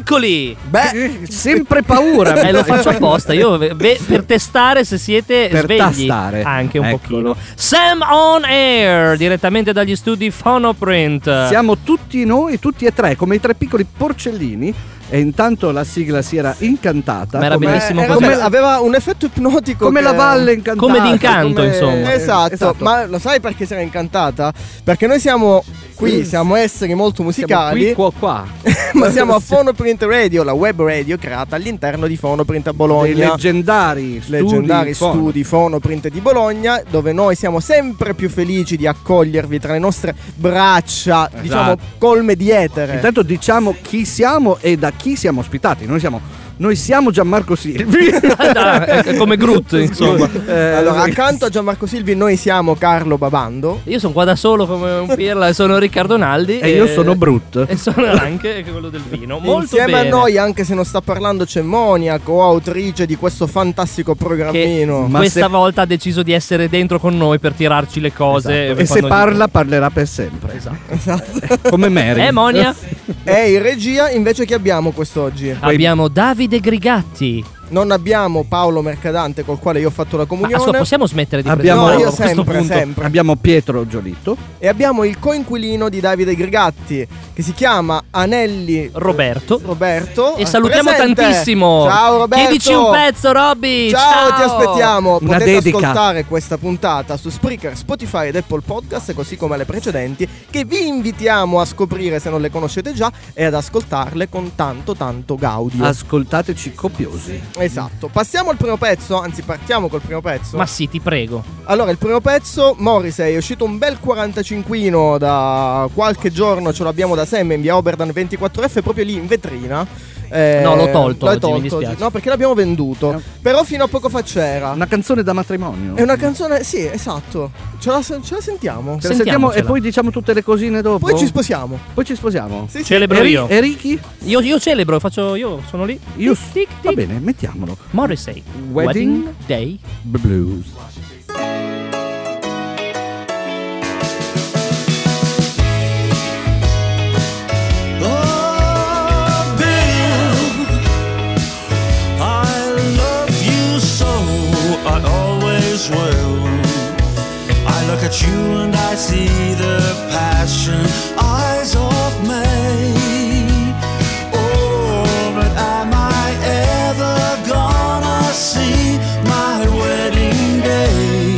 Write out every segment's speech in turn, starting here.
Eccoli! Beh, sempre paura. Eh, lo faccio apposta, io ve- per testare se siete Per svegli. tastare. Anche un Eccolo. pochino. Sam on air, direttamente dagli studi Phonoprint. Siamo tutti noi, tutti e tre, come i tre piccoli porcellini. E intanto la sigla si era incantata. Ma era come, bellissimo Eh, era così. bello, aveva un effetto ipnotico come che- la valle incantata. Come d'incanto, come- insomma. Esatto, Esatto. ma lo sai perché si era incantata? Perché noi siamo qui, siamo esseri molto Siamo musicali, qui, qua, qua. ma siamo a Phonoprint Radio, la web radio creata all'interno di Phonoprint a Dei Bologna. leggendari studi. leggendari Fono. studi Phonoprint di Bologna, dove noi siamo sempre più felici di accogliervi tra le nostre braccia, diciamo colme di etere. Intanto diciamo chi siamo e da chi siamo ospitati. Noi siamo, noi siamo Gianmarco Silvi. Ah, è come Groot, insomma. Eh, allora, accanto a Gianmarco Silvi noi siamo Carlo Babando. Io sono qua da solo come un pirla e sono Riccardo Naldi. e io sono Brut. E sono anche quello del vino. Molto Insieme bene. a noi, anche se non sta parlando, c'è Monia, coautrice di questo fantastico programmino. Ma Questa se- volta ha deciso di essere dentro con noi per tirarci le cose. E se parla, parlerà per sempre. Esatto. Come Mary. Eh, Monia? E in regia invece chi abbiamo quest'oggi? Abbiamo Davide Grigatti. Non abbiamo Paolo Mercadante col quale io ho fatto la Ma comunione. ascolta, possiamo smettere di Abbiamo- No, io sempre, punto? sempre. Abbiamo Pietro Giolito. E abbiamo il coinquilino di Davide Grigatti che si chiama Anelli Roberto. Roberto. E salutiamo Presente. tantissimo. Ciao Roberto. Chiedici un pezzo, Robby. Ciao, ti aspettiamo. Una Potete dedica. ascoltare questa puntata su Spreaker, Spotify ed Apple Podcast, così come le precedenti, che vi invitiamo a scoprire se non le conoscete già e ad ascoltarle con tanto tanto gaudio. Ascoltateci copiosi. Esatto. Passiamo al primo pezzo, anzi partiamo col primo pezzo. Ma sì, ti prego. Allora, il primo pezzo, Morrissey, è uscito un bel 45 da qualche giorno, ce l'abbiamo da Sam in via Oberdan 24F, proprio lì in vetrina. Eh, No, l'ho tolto l'hai oggi, mi tolto dispiace. No, perché l'abbiamo venduto. No. Però fino a poco fa c'era. Una canzone da matrimonio. È una canzone, sì, esatto. Ce la, ce la sentiamo. Ce la sentiamo e poi diciamo tutte le cosine dopo. Poi ci sposiamo. Poi ci sposiamo. Sì, sì. Celebro Eri- io. E Ricky? Io, io celebro, faccio io, sono lì. Io Tic, tic, Va tic. bene, mettiamolo. Morrissey. Wedding Day. Blues. I look at you and I see the passion eyes of May. Oh, but am I ever gonna see my wedding day?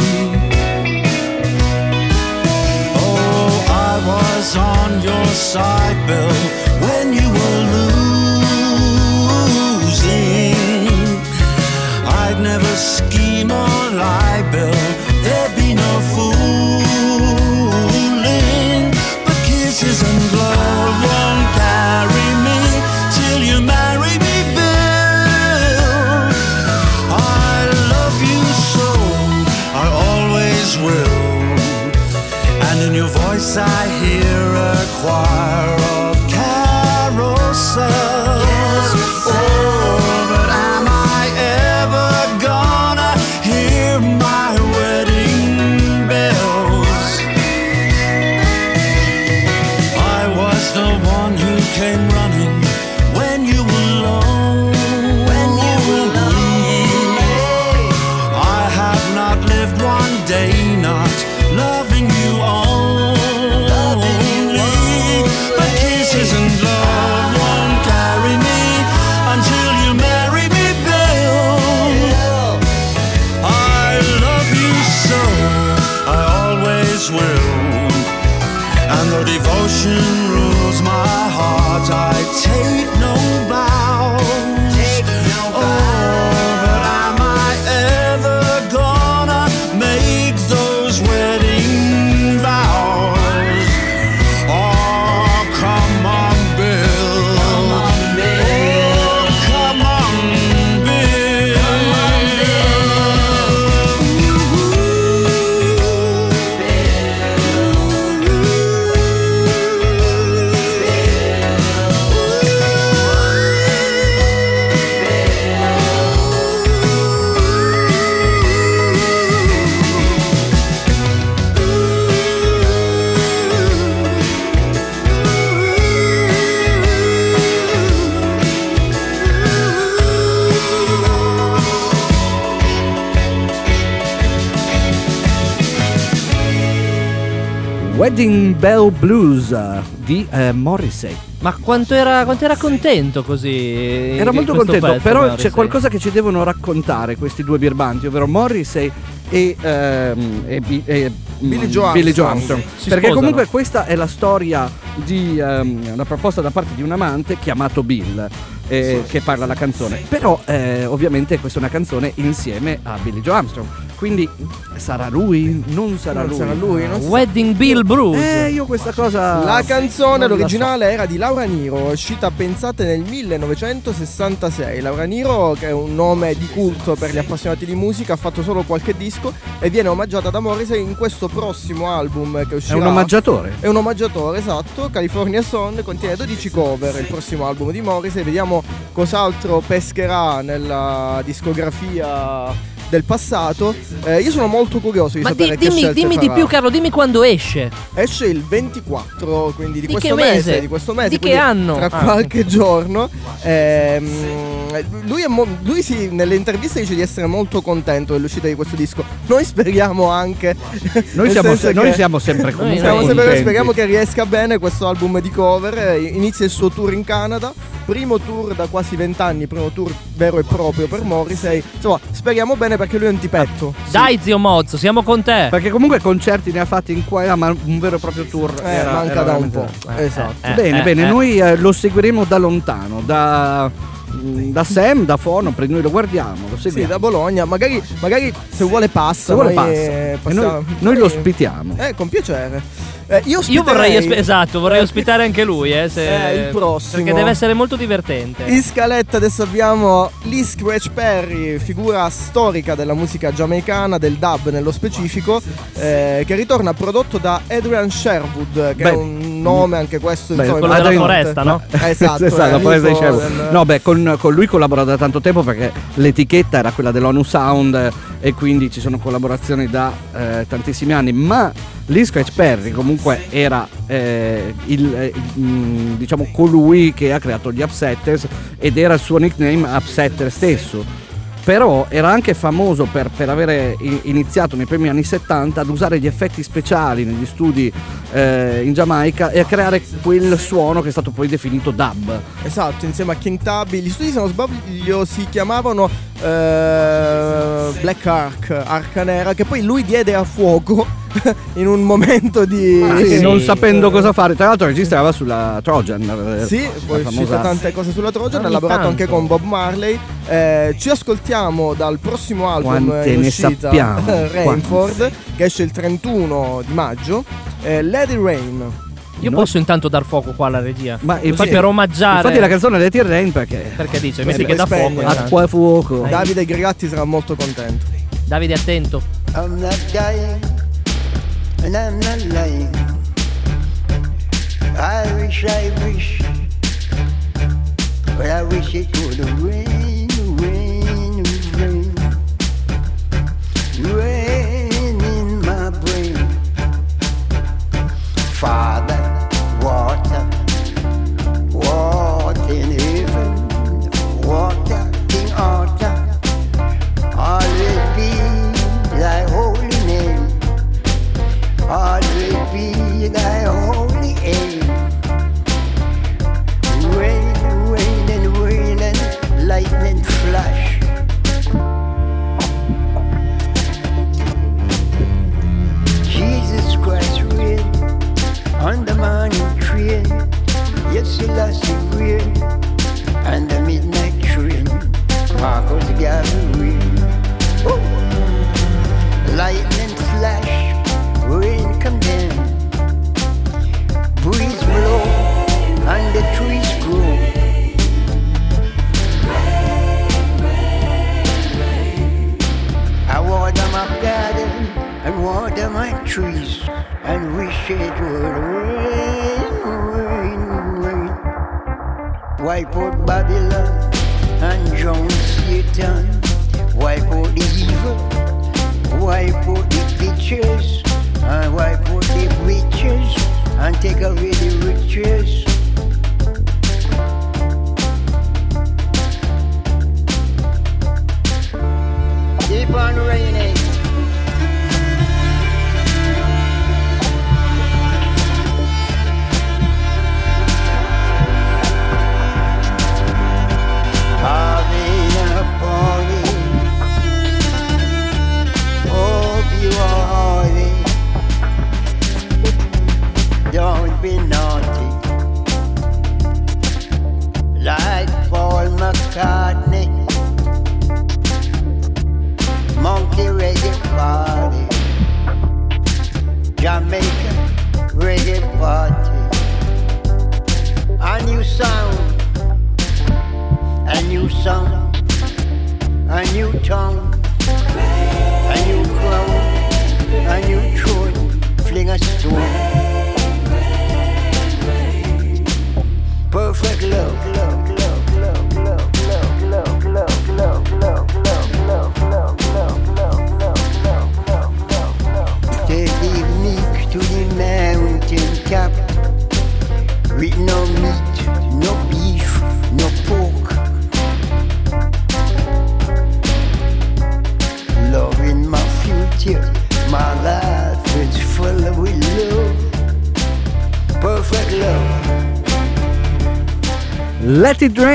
Oh, I was on your side, in your voice I hear a choir Bell Blues eh, di eh, Morrissey. Ma quanto era, quanto era contento così? Era in molto contento, pezzo, però Morrissey. c'è qualcosa che ci devono raccontare questi due birbanti, ovvero Morrissey e, ehm, e e, mm, Billy Joe Billy Joe Armstrong. Armstrong. Perché sposano. comunque questa è la storia di ehm, una proposta da parte di un amante chiamato Bill. eh, Che parla la canzone, però eh, ovviamente questa è una canzone insieme a Billy Joe Armstrong. Quindi sarà lui? Non sarà Non lui. sarà lui, non. Wedding Bill Bruce. Eh, io questa cosa. La canzone, la l'originale, era di Laura Niro, uscita pensate nel 1966. Laura Niro, che è un nome di culto per gli appassionati di musica, ha fatto solo qualche disco e viene omaggiata da Morrissey in questo prossimo album che so. È uscirà. un omaggiatore. È un omaggiatore, esatto. California Son contiene 12 cover, il prossimo album di Morrissey. Vediamo cos'altro pescherà nella discografia del passato. Eh, io sono molto curioso di Ma sapere di- che dimmi, dimmi di più, Carlo, dimmi quando esce. Esce il 24, quindi di, Di questo che mese? di questo mese, Di che anno? Tra Ah. qualche giorno. Ehm, lui, è mo- lui sì, nelle interviste dice di essere molto contento dell'uscita di questo disco. Noi speriamo anche. Noi siamo, se- noi che- siamo sempre comunque Siamo sempre- speriamo che riesca bene questo album di cover. eh, Inizia il suo tour in Canada. Primo tour da quasi vent'anni, primo tour vero e proprio per Morrissey. Insomma, speriamo bene perché lui è un tipetto. Dai, zio Mozzo, siamo con te. Perché comunque concerti ne ha fatti in qua e là, ma un vero e proprio tour Eh, era- manca era da un po'. Eh, esatto. eh, bene, eh, bene, eh. noi eh, lo seguiremo da lontano, da, mm, da Sam, da Fono, per noi lo guardiamo, lo Sì, seguiamo. da Bologna. Magari, magari se vuole passa. Se vuole noi, passa. noi, noi lo ospitiamo. Eh, con piacere. Eh, io, Io vorrei, osp- esatto, vorrei ospitare anche lui, eh, se- Eh, il prossimo. Perché deve essere molto divertente. In scaletta adesso abbiamo Lee Scratch Perry, figura storica della musica giamaicana, del dub nello specifico, eh, che ritorna prodotto da Adrian Sherwood, che Beh, è un nome anche questo, beh, insomma, quello della foresta, no? Eh, Esatto, Esatto, la foresta di Sherwood. del- No, beh, con, con lui collabora da tanto tempo perché l'etichetta era quella dell'ONU Sound eh, e quindi ci sono collaborazioni da eh, tantissimi anni. Ma Lee Scratch Perry comunque era eh, il, eh, mm, diciamo colui che ha creato gli Upsetters ed era il suo nickname Upsetter stesso. Però era anche famoso per, per avere iniziato nei primi anni 70 ad usare gli effetti speciali negli studi eh, in Giamaica e a creare quel suono che è stato poi definito dub. Esatto, insieme a King Tubby. Gli studi, se non sbaglio, si chiamavano eh, Black Ark, Arca Nera, che poi lui diede a fuoco in un momento di... Ah, sì, non sapendo cosa fare. Tra l'altro registrava sulla Trojan. eh, Sì, poi famosa- tante cose sulla Trojan, ha lavorato anche con Bob Marley. Eh, ci ascoltiamo dal prossimo album Quante in ne uscita, sappiamo, Rainford, che esce il 31 di maggio. Eh, Lady Rain. Io No. posso intanto dar fuoco qua alla regia. Ma Così infatti- per omaggiare. Infatti la canzone Let It Rain perché Perché dice, Eh, metti che dà fuoco. intanto. acqua e fuoco. Dai. Davide Gregatti sarà molto contento. Davide, attento. I'm not dying, and I'm not lying. I wish, I wish, but I wish it would rain, Five.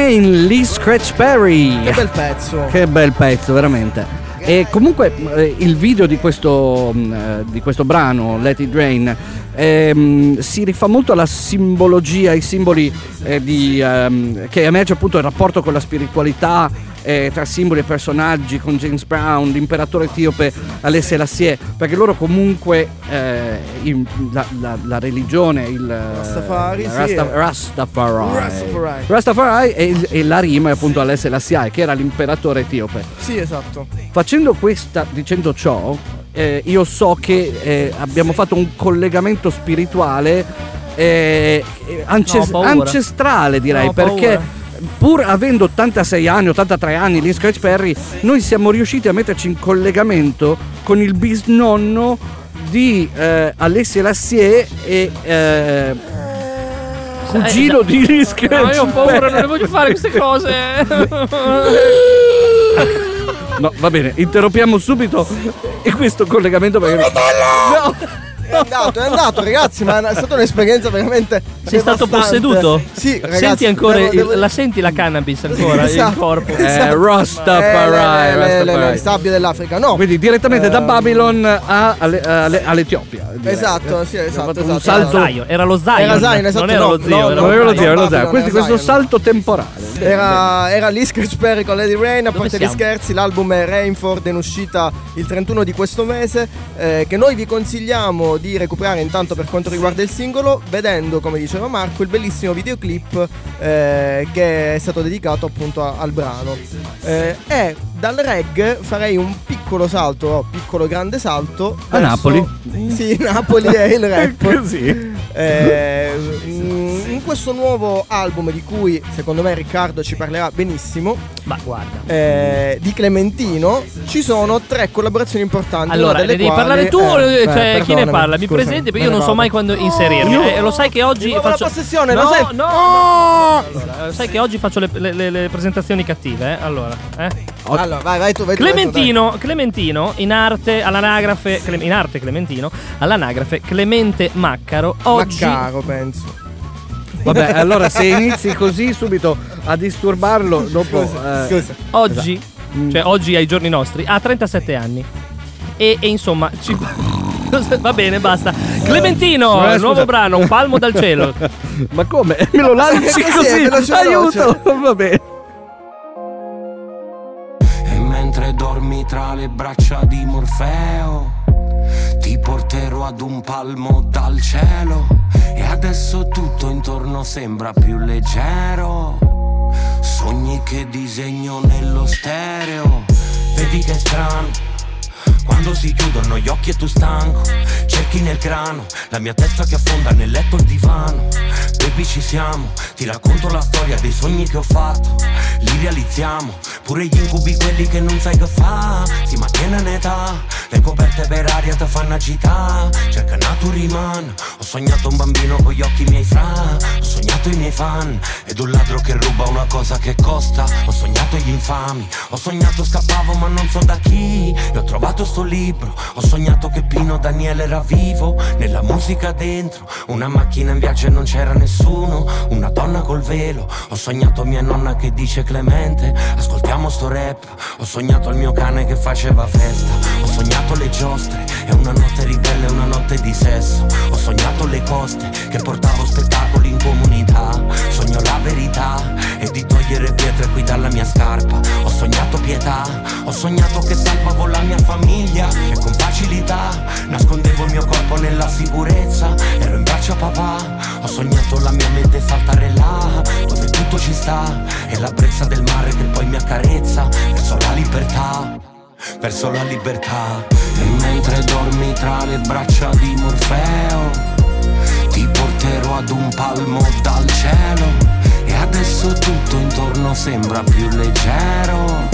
Rain, Lee Scratch Perry. Che bel pezzo. Che bel pezzo, veramente. E comunque eh, il video di questo, mh, eh, di questo brano, Let It Rain, ehm, si rifà molto alla simbologia, ai simboli eh, di, ehm, che emerge appunto il rapporto con la spiritualità eh, tra simboli e personaggi, con James Brown, l'imperatore etiope Alessia Lassier, perché loro comunque eh, in- la, la- la religione, il Rastafari, sì, Rasta- eh. Rastafari. Rastafari. Rastafari e, e la rima è appunto Alessia Lassier, che era l'imperatore etiope. Sì, esatto. Facendo questa, dicendo ciò, eh, io so che eh, abbiamo fatto un collegamento spirituale eh, eh, ances- No, ancestrale, direi, No, perché paura. Pur avendo 86 anni, 83 anni, Lynn Scratch Perry, noi siamo riusciti a metterci in collegamento con il bisnonno di eh, Alessia Lassier e eh, cugino di Lynn Scratch No, io ho paura, Perry. non le voglio fare queste cose. No, va bene, interrompiamo subito e questo collegamento perché... No! È andato, è andato, ragazzi, ma è stata un'esperienza veramente. Sei stato posseduto? Sì, ragazzi. Senti ancora, devo- il- devo- la senti la cannabis ancora Esatto. in corpo? Eh, Esatto. Rastafari, Eh, le- le- le- le sabbie dell'Africa, no. Quindi direttamente da Ehm, Babylon a- alle- alle- all'Etiopia. direi. Esatto, sì, esatto, esatto, Un salto. Zion, era lo Zion. Era Zion, esatto, non era no, lo zio. no, era Non lo era lo Zion. zio, era lo Babylon, zio. Quindi era questo Zion. salto temporale. Era, era Lee Scratch Perry con Lady Rain, a parte gli scherzi, l'album è Rainford in uscita il 31 di questo mese, eh, che noi vi consigliamo di recuperare intanto per quanto riguarda il singolo, vedendo, come diceva Marco, il bellissimo videoclip eh, che è stato dedicato appunto a- al brano. Eh, e dal reg farei un piccolo salto, oh, piccolo grande salto. A verso- Napoli? Sì, Napoli è il rap. Così. Eh, in in questo nuovo album di cui secondo me Riccardo ci parlerà benissimo, Ma guarda. eh, di Clementino, ci sono tre collaborazioni importanti. Allora, ne devi quali- parlare tu eh, o beh, cioè, chi ne parla? Mi presenti perché io non so mai quando inserirmi. Io- eh, lo sai che oggi faccio la possessione, no, lo sai? No, Oh! Allora, sai che oggi faccio le, le- le- le presentazioni cattive, eh? Allora, eh? Allora, vai, vai tu, vai tu, vai tu, Clementino, Clementino in arte all'anagrafe in arte Clementino all'anagrafe Clemente Maccaro oggi Maccaro, penso. Vabbè, allora se inizi così subito a disturbarlo, dopo... Scusa, eh, scusa. oggi Mm. cioè oggi ai giorni nostri ha 37 anni e, e insomma ci Va bene, basta. Clementino, Eh, scusa. nuovo brano, un palmo dal cielo. Ma come? Me lo lanci Così, così? è veloce, Aiuto! Va bene. E mentre dormi tra le braccia di Morfeo, ti porterò ad un palmo dal cielo. E adesso tutto intorno sembra più leggero. Sogni che disegno nello stereo. Vedi che è strano. Quando si chiudono gli occhi e tu stanco Cerchi nel grano La mia testa che affonda nel letto il divano Baby ci siamo. Ti racconto la storia dei sogni che ho fatto. Li realizziamo. Pure gli incubi quelli che non sai che fa. Si mantiene in età. Le coperte per aria ti fanno agitare. Cerca Naturiman. Ho sognato un bambino con gli occhi miei fra. Ho sognato i miei fan. Ed un ladro che ruba una cosa che costa. Ho sognato gli infami. Ho sognato scappavo ma non so da chi. E ho trovato sto libro. Ho sognato che Pino Daniele era vivo. Nella musica dentro. Una macchina in viaggio e non c'era nessuno Una donna col velo. Ho sognato mia nonna che dice Clemente Ascoltiamo sto rap. Ho sognato il mio cane che faceva festa. Ho sognato le giostre E una notte ribelle, una notte di sesso. Ho sognato le coste Che portavo spettacoli in comunità. Sogno la verità e di togliere pietre qui dalla mia scarpa. Ho sognato pietà, ho sognato che salvavo la mia famiglia e con facilità nascondevo il mio corpo nella sicurezza. Ero in braccio a papà, ho sognato la mia mente saltare là dove tutto ci sta e la brezza del mare che poi mi accarezza verso la libertà verso la libertà. E mentre dormi tra le braccia di Morfeo, ti porterò ad un palmo dal cielo adesso tutto intorno sembra più leggero.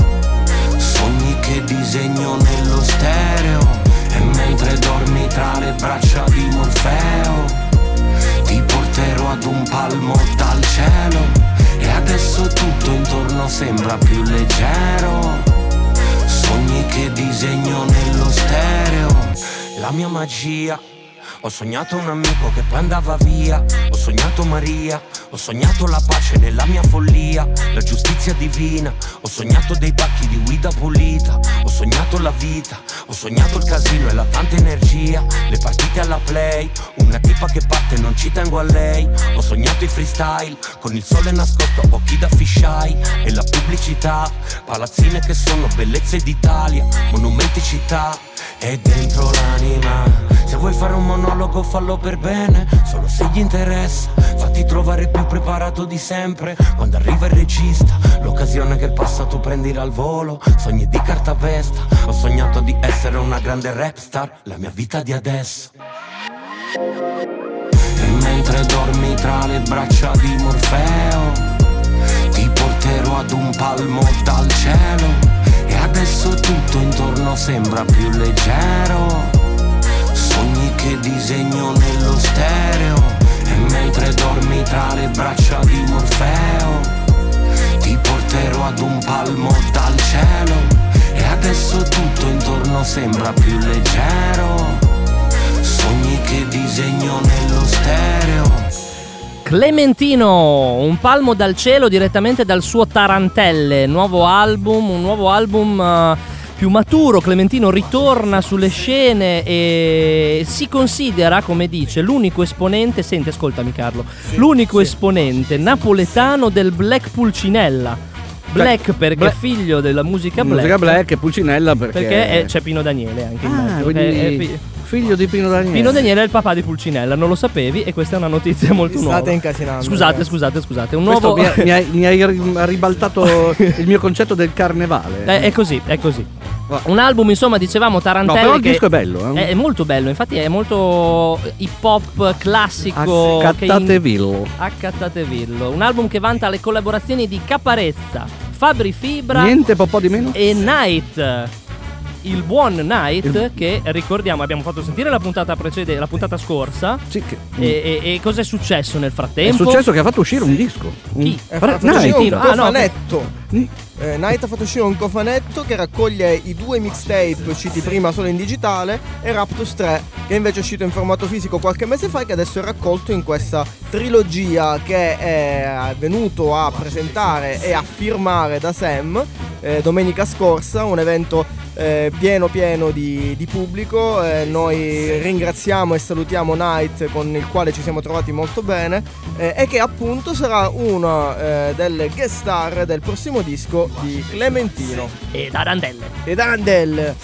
Sogni che disegno nello stereo. E mentre dormi tra le braccia di Morfeo ti porterò ad un palmo dal cielo. E adesso tutto intorno sembra più leggero. Sogni che disegno nello stereo. La mia magia. Ho sognato un amico che poi andava via, ho sognato Maria, ho sognato la pace nella mia follia, la giustizia divina, ho sognato dei pacchi di guida pulita, ho sognato la vita, ho sognato il casino e la tanta energia, le partite alla play, una tipa che parte non ci tengo a lei, ho sognato i freestyle, con il sole nascosto, occhi da fisheye. E la pubblicità, palazzine che sono bellezze d'Italia, monumenti città e dentro l'anima. Se vuoi fare un monologo fallo per bene, solo se gli interessa. Fatti trovare più preparato di sempre. Quando arriva il regista, l'occasione che passa tu prendi al volo. Sogni di cartapesta. Ho sognato di essere una grande rap star, la mia vita di adesso. E mentre dormi tra le braccia di Morfeo, ti porterò ad un palmo dal cielo. Adesso tutto intorno sembra più leggero. Sogni che disegno nello stereo. E mentre dormi tra le braccia di Morfeo, ti porterò ad un palmo dal cielo. E adesso tutto intorno sembra più leggero. Sogni che disegno nello stereo. Clementino, un palmo dal cielo direttamente dal suo Tarantelle, nuovo album, un nuovo album eh, più maturo. Clementino ritorna sulle scene e si considera, come dice, l'unico esponente, senti, ascoltami Carlo, l'unico esponente napoletano del Black Pulcinella. Black perché Black- è figlio della musica black. Musica black e Pulcinella perché... Perché è- c'è Pino Daniele anche in Ah, mezzo. quindi È- è fi- figlio di Pino Daniele. Pino Daniele è il papà di Pulcinella, non lo sapevi e questa è una notizia molto Vi nuova. state incasinando, Scusate, ragazzi. scusate, scusate. Un nuovo mi, hai- mi hai, mi hai ri- ribaltato il mio concetto del carnevale. Eh, è così, è così. Un album, insomma, dicevamo Tarantelle. No, però il disco è bello, eh. È, molto bello, infatti è molto hip hop classico. che in- Accattatevillo. Accattatevillo. Un album che vanta le collaborazioni di Caparezza, Fabri Fibra Niente po' di meno? e Night. Il buon Night, Il- che ricordiamo, abbiamo fatto sentire la puntata precedente, la puntata scorsa. Sì, che- E, e- e cos'è successo nel È frattempo? successo che ha fatto uscire un disco. Un- Chi? Eh, Fra- fa- fatto uscire Night. un Ah, no, Mm. Eh, Night ha fatto uscire un cofanetto che raccoglie i due mixtape usciti prima solo in digitale e Raptus 3 che invece è uscito in formato fisico qualche mese fa e che adesso è raccolto in questa trilogia che è venuto a presentare e a firmare da Sam eh, domenica scorsa, un evento eh, pieno pieno di, di pubblico. Eh, noi ringraziamo e salutiamo Night con il quale ci siamo trovati molto bene eh, e che appunto sarà una eh, delle guest star del prossimo disco di Clementino E Tarantelle. e Dandel.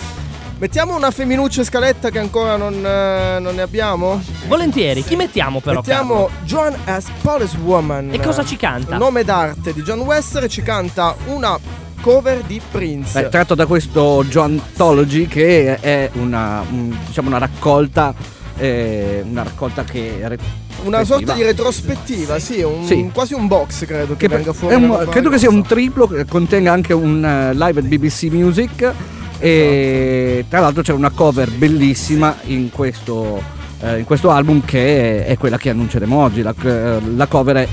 Mettiamo una femminuccia in scaletta che ancora non, eh, non ne abbiamo? Volentieri, chi mettiamo però? Mettiamo Carlo? Joan as Policewoman. E cosa ci canta? Nome d'arte di John Wester ci canta una cover di Prince. Beh, tratto da questo Joantology che è una, un- diciamo una raccolta eh, una raccolta che re- Una sorta di retrospettiva. sì, un- Sì. quasi un box credo che, Che venga fuori. un- credo che sia un triplo che contenga anche un eh, live at BBC Music e tra l'altro c'è una cover bellissima in questo, eh, in questo album che è, è quella che annunceremo oggi la, eh, la cover è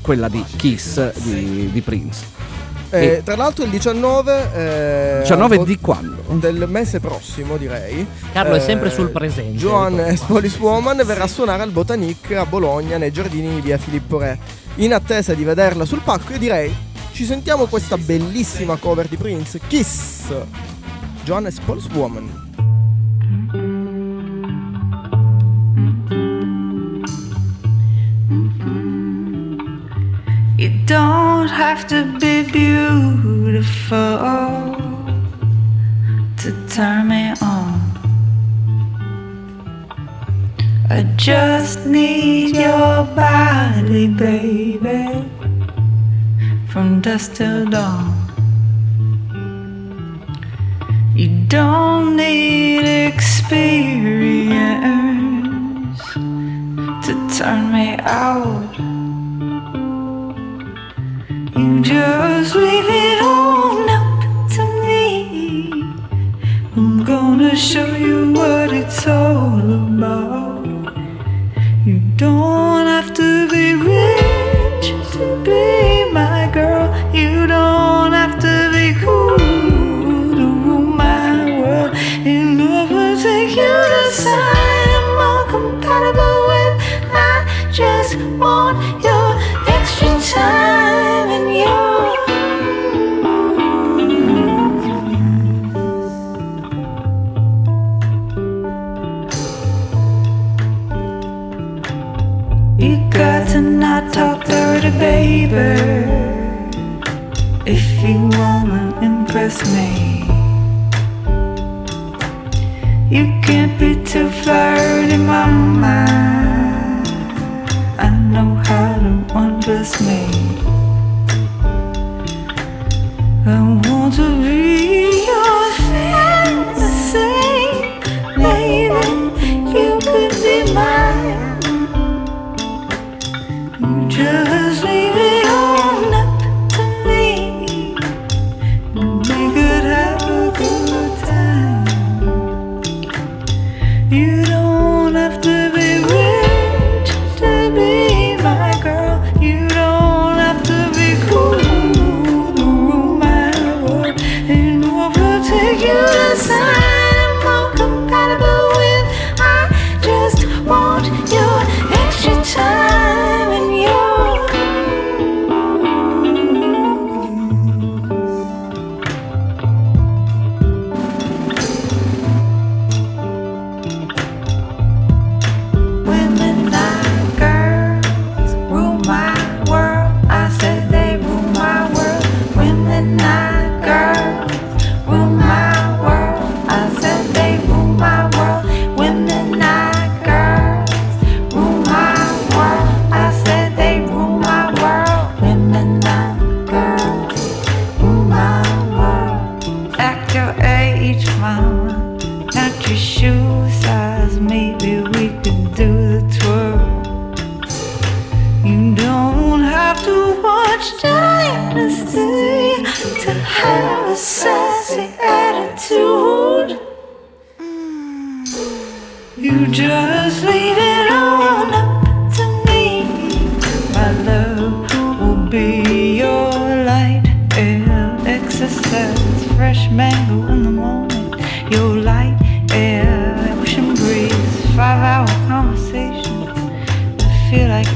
quella di Kiss di, di Prince Eh, tra l'altro il 19 eh, 19 al- di quando? del mese prossimo direi Carlo è eh, sempre sul presente. Joan S. Policewoman verrà a suonare al Botanic a Bologna nei giardini di via Filippo Re in attesa di vederla sul palco io direi ci sentiamo questa bellissima cover di Prince Kiss Joan S. Policewoman don't have to be beautiful to turn me on. I just need your body, baby, from dusk till dawn. You don't need experience to turn me out. Just leave it all up to me. I'm gonna show you what it's all about. You don't have to be rich to be my girl. You don't have to be cool to rule my world. In order to you decide I'm more compatible with, I just want your extra time. baby. If you wanna impress me, you can't be too flirty, mind. I know how to undress me. I want to be.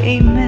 Amen.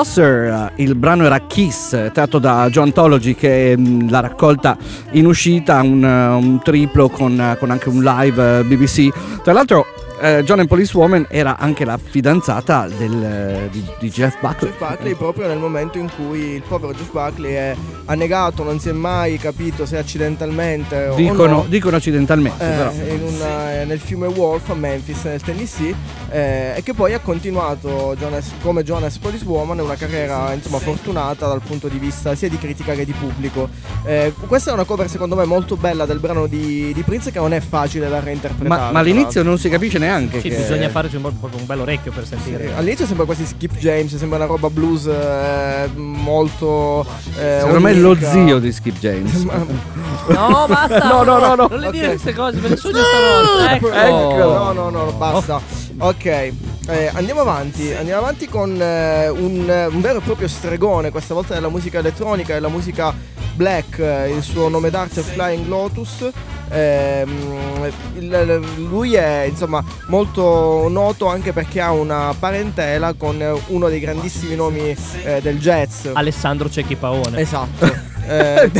Wasser, il brano era Kiss, tratto da Joantology che mm, l'ha raccolta in uscita, un, un triplo con, con, anche un live eh, BBC. Tra l'altro eh, John and Police Woman era anche la fidanzata del, eh, di, di, Jeff Buckley. Jeff Buckley proprio nel momento in cui il povero Jeff Buckley è ha negato, non si è mai capito se accidentalmente o Dicono, no, dicono accidentalmente, eh, però. in una- nel fiume Wolf a Memphis nel Tennessee eh, e che poi ha continuato Jonas- come Jonas Police Woman una carriera insomma fortunata dal punto di vista sia di critica che di pubblico Eh, questa è una cover secondo me molto bella del brano di, di Prince che non è facile da reinterpretare Ma, ma all'inizio non si capisce neanche. Sì, che- bisogna farci un, un bello orecchio per sentire. Sì, all'inizio sembra quasi Skip James, sembra una roba blues eh, molto. eh, Secondo me lo onirica. zio di Skip James. No, basta! No, no, no, no. Non le dire queste cose, me le sogno stanotte. Ecco. Ecco, no, no, no, basta. Ok, eh, andiamo avanti. Andiamo avanti con eh, un, un vero e proprio stregone, questa volta della musica elettronica e la musica black. eh, il suo nome d'arte è Flying Lotus. Ehm, il- lui è insomma molto noto anche perché ha una parentela con uno dei grandissimi nomi eh, del jazz. Alessandro Cecchi Paone. Esatto. Eh,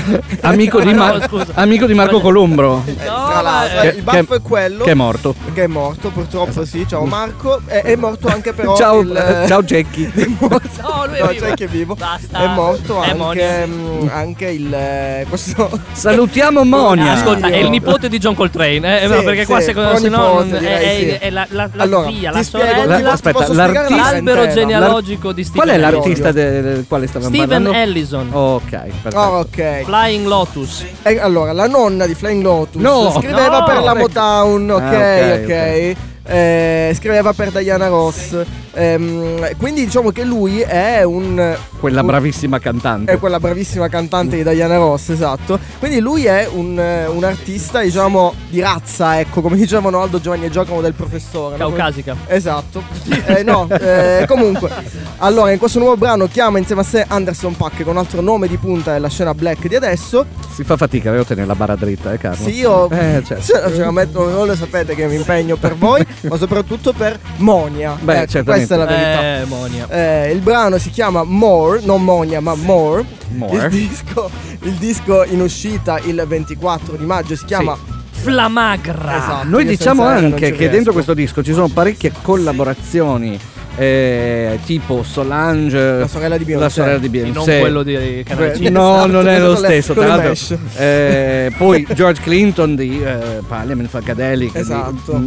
Amico, di No, Mar- scusa. amico di Marco Colombro. eh, No, tra l'altro, ma- il baffo che- è quello Che è morto. che è morto, purtroppo sì. Ciao Marco. È, è morto anche però ciao, il, eh, ciao Jackie. è morto- No, lui è no, vivo. che è vivo. Basta. È morto È anche, Monia. mm, anche il eh, questo Salutiamo Monia. Ascolta, è il nipote di John Coltrane. Eh, Sì, no, perché qua sì, secondo se no è, è- la, la, la Allora, zia, la sorella, aspetta, l'albero genealogico di Stephen Qual è l'artista del quale stavamo Steven parlando? Ellison. Ok, perfetto. Ok. Flying Lotus. E allora, la nonna di Flying Lotus No, scriveva no, per la. Motown, ok, Ah, ok, ok. Eh, scriveva per Diana Ross. Ehm, quindi diciamo che lui è un Quella un- bravissima cantante. È quella bravissima cantante di Diana Ross, esatto. Quindi lui è un, un artista, diciamo, di razza, ecco, come dicevano Aldo Giovanni e Giacomo del professore. no? Caucasica. Esatto. Eh, no, eh, comunque. Allora, in questo nuovo brano chiama insieme a sé Anderson Pack, con un altro nome di punta della scena black di adesso. Si fa fatica, devo tenere la barra dritta, eh, Carlo? Sì, io Eh, certo. ce, ce la metto, non lo sapete che mi impegno per voi, ma soprattutto per Monia. Beh, Ecco, certamente. questa è la verità. Eh, Monia. Eh, il brano si chiama More, non Monia, ma More. More. Il disco, il disco in uscita il 24 di maggio si chiama Flamagra. Esatto. Noi diciamo anche che riesco. dentro questo disco ci sono parecchie collaborazioni. Eh, tipo Solange, La sorella di Beyoncé. la sorella di Beyoncé. non quello di Canale Que- 5. no, non è lo stesso. Tra l'altro, eh, poi George Clinton di eh, Parliament Funkadelic, di- Esatto.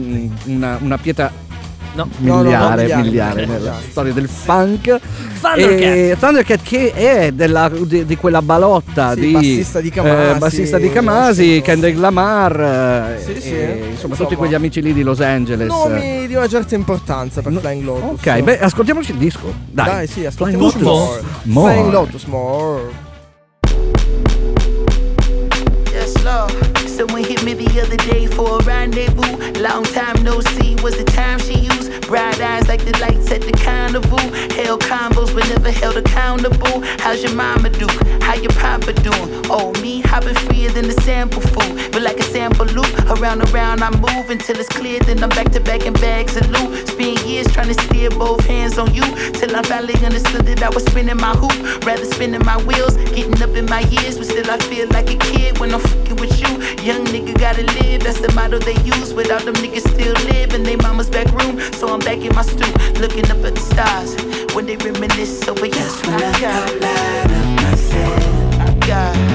una, una pietra No. No, no, no, miliare, miliare, miliare miliare. nella storia del funk. Thundercat. E Thundercat che è della- di, di quella balotta Sì, di bassista di Kamasi, eh, bassista di Kamasi, uscito. Kendrick Lamar, eh, Sì, sì. e, insomma, Insomma, tutti quegli amici lì di Los Angeles. Nomi di una certa importanza per No- Flying Lotus. Ok, beh, ascoltiamoci il disco. Dai, Dai, sì, Flying ascoltiamoci Lotus. More. More. Flying Lotus More. Yes, Lord. Someone hit me the other day for a rendezvous. Long time no see was the time she used. Bright eyes like the lights at the carnival. Held combos but never held accountable. How's your mama do? How your papa doing? Oh, me, I've been freer than the sample food. But like a sample loop, around and around I move until it's clear. Then I'm back to back in bags of loot. Spend years trying to steer both hands on you. Till I finally understood that I was spinning my hoop. Rather spinning my wheels, getting up in my years. But still I feel like a kid when I'm fucking with you. Young nigga gotta live, that's the motto they use. Without them niggas still live in their mama's back room. So I'm back in my stoop, looking up at the stars. When they reminisce over you. When I got of myself, God. Gotta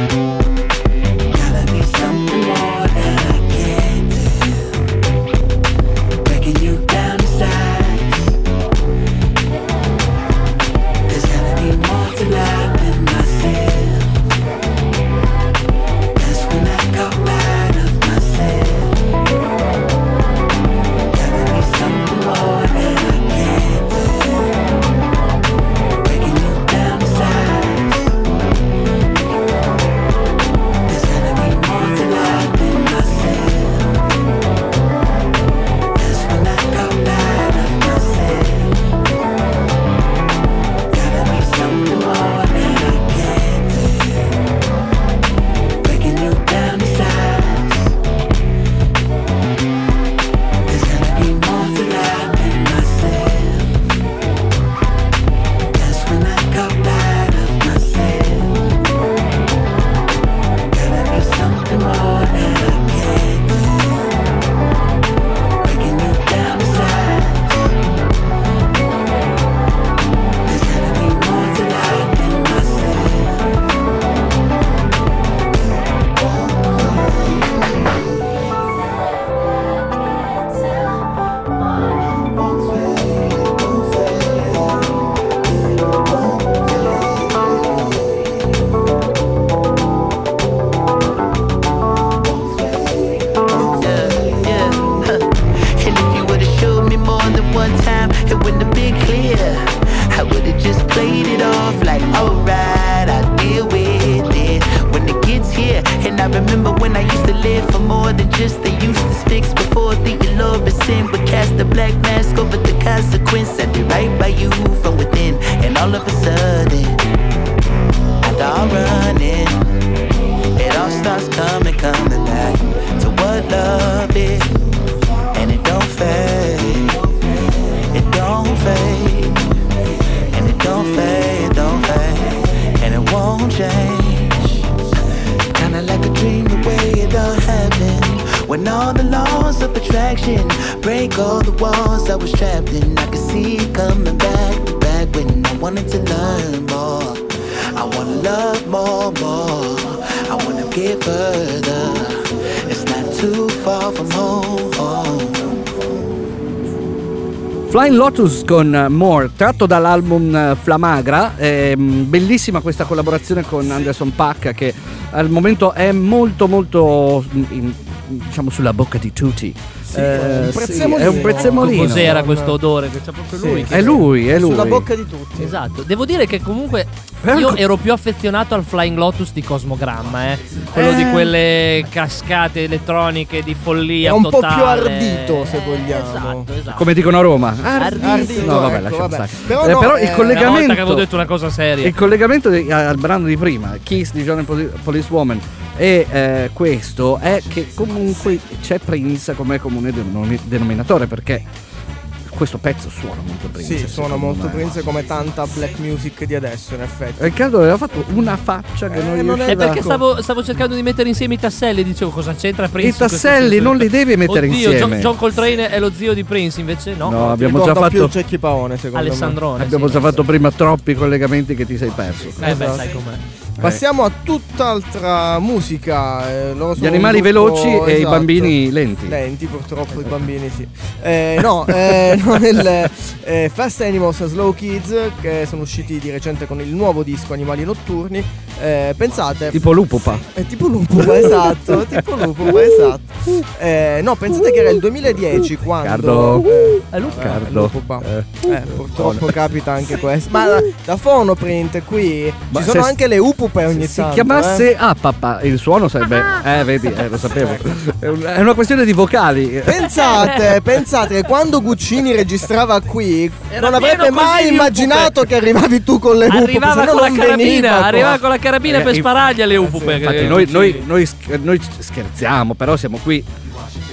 change. Kinda like a dream, the way it all happened. When all the laws of attraction break all the walls I was trapped in, I could see it coming back back when I wanted to learn more. I wanna love more, more. I wanna get further. It's not too far from home. home. Flying Lotus con More, tratto dall'album eh, Flamagra, ehm, bellissima questa collaborazione con Anderson Pack che al momento è molto molto mm, in- diciamo sulla bocca di tutti. Eh, un sì, prezzemolino. è un prezzemolino. Cos'era Con- questo odore? Che c'ha proprio lui. che- È lui, è lui. Sulla bocca di tutti. Esatto, devo dire che comunque io ero più affezionato al Flying Lotus di Cosmogramma, eh. Quello Eh. di quelle cascate elettroniche di follia È un po' totale. più ardito, se Eh, vogliamo. Esatto, esatto. Come dicono a Roma. Ardito, No, vabbè, ecco, lasciamo vabbè. stare. Però Eh, no, però eh, il Una volta che avevo collegamento detto una cosa seria. Il collegamento di- al brano di prima, Kiss di John Police Woman, e eh, questo è che comunque c'è Prince come comune denomi- denominatore perché questo pezzo suona molto Prince. Sì, suona molto me. Prince come tanta black music di adesso, in effetti. Riccardo aveva fatto una faccia che Eh, non non è- riusciva È perché Ecco. stavo, stavo cercando di mettere insieme i tasselli dicevo cosa c'entra Prince. I tasselli non li devi mettere Oddio, insieme. John, John Coltrane è lo zio di Prince, invece no. No, abbiamo già Ricorda più fatto Jackie Paone, secondo Alessandrone. abbiamo sì. già fatto prima troppi collegamenti che ti sei perso. Eh beh, Esatto. sai com'è. Me. Passiamo a tutt'altra musica. eh, Gli animali veloci e i esatto. bambini lenti. Lenti, purtroppo i bambini sì. Eh, no, eh, no, nel eh, Fast Animals Slow Kids, che sono usciti di recente con il nuovo disco Animali Notturni. eh, pensate, Tipo Lupupa. è tipo Lupupa, esatto. tipo Lupupa, esatto. Eh, no, pensate che era il 2010 quando. Eh, È Luca. Cardo. eh. Eh. Eh, purtroppo capita anche questo. Ma da, da Phonoprint qui Ma ci sono anche le upupe ogni Se si tanto. chiamasse eh. Ah papà, il suono sarebbe Eh vedi, eh, lo sapevo È un- È una questione di vocali Pensate, pensate che quando Guccini registrava qui Era non avrebbe mai immaginato che arrivavi tu con le upupe. Arrivava con la carabina, arrivava con la carabina Eh, per sparargli alle upupe. Infatti che- noi, noi, noi scherziamo Però siamo qui Street.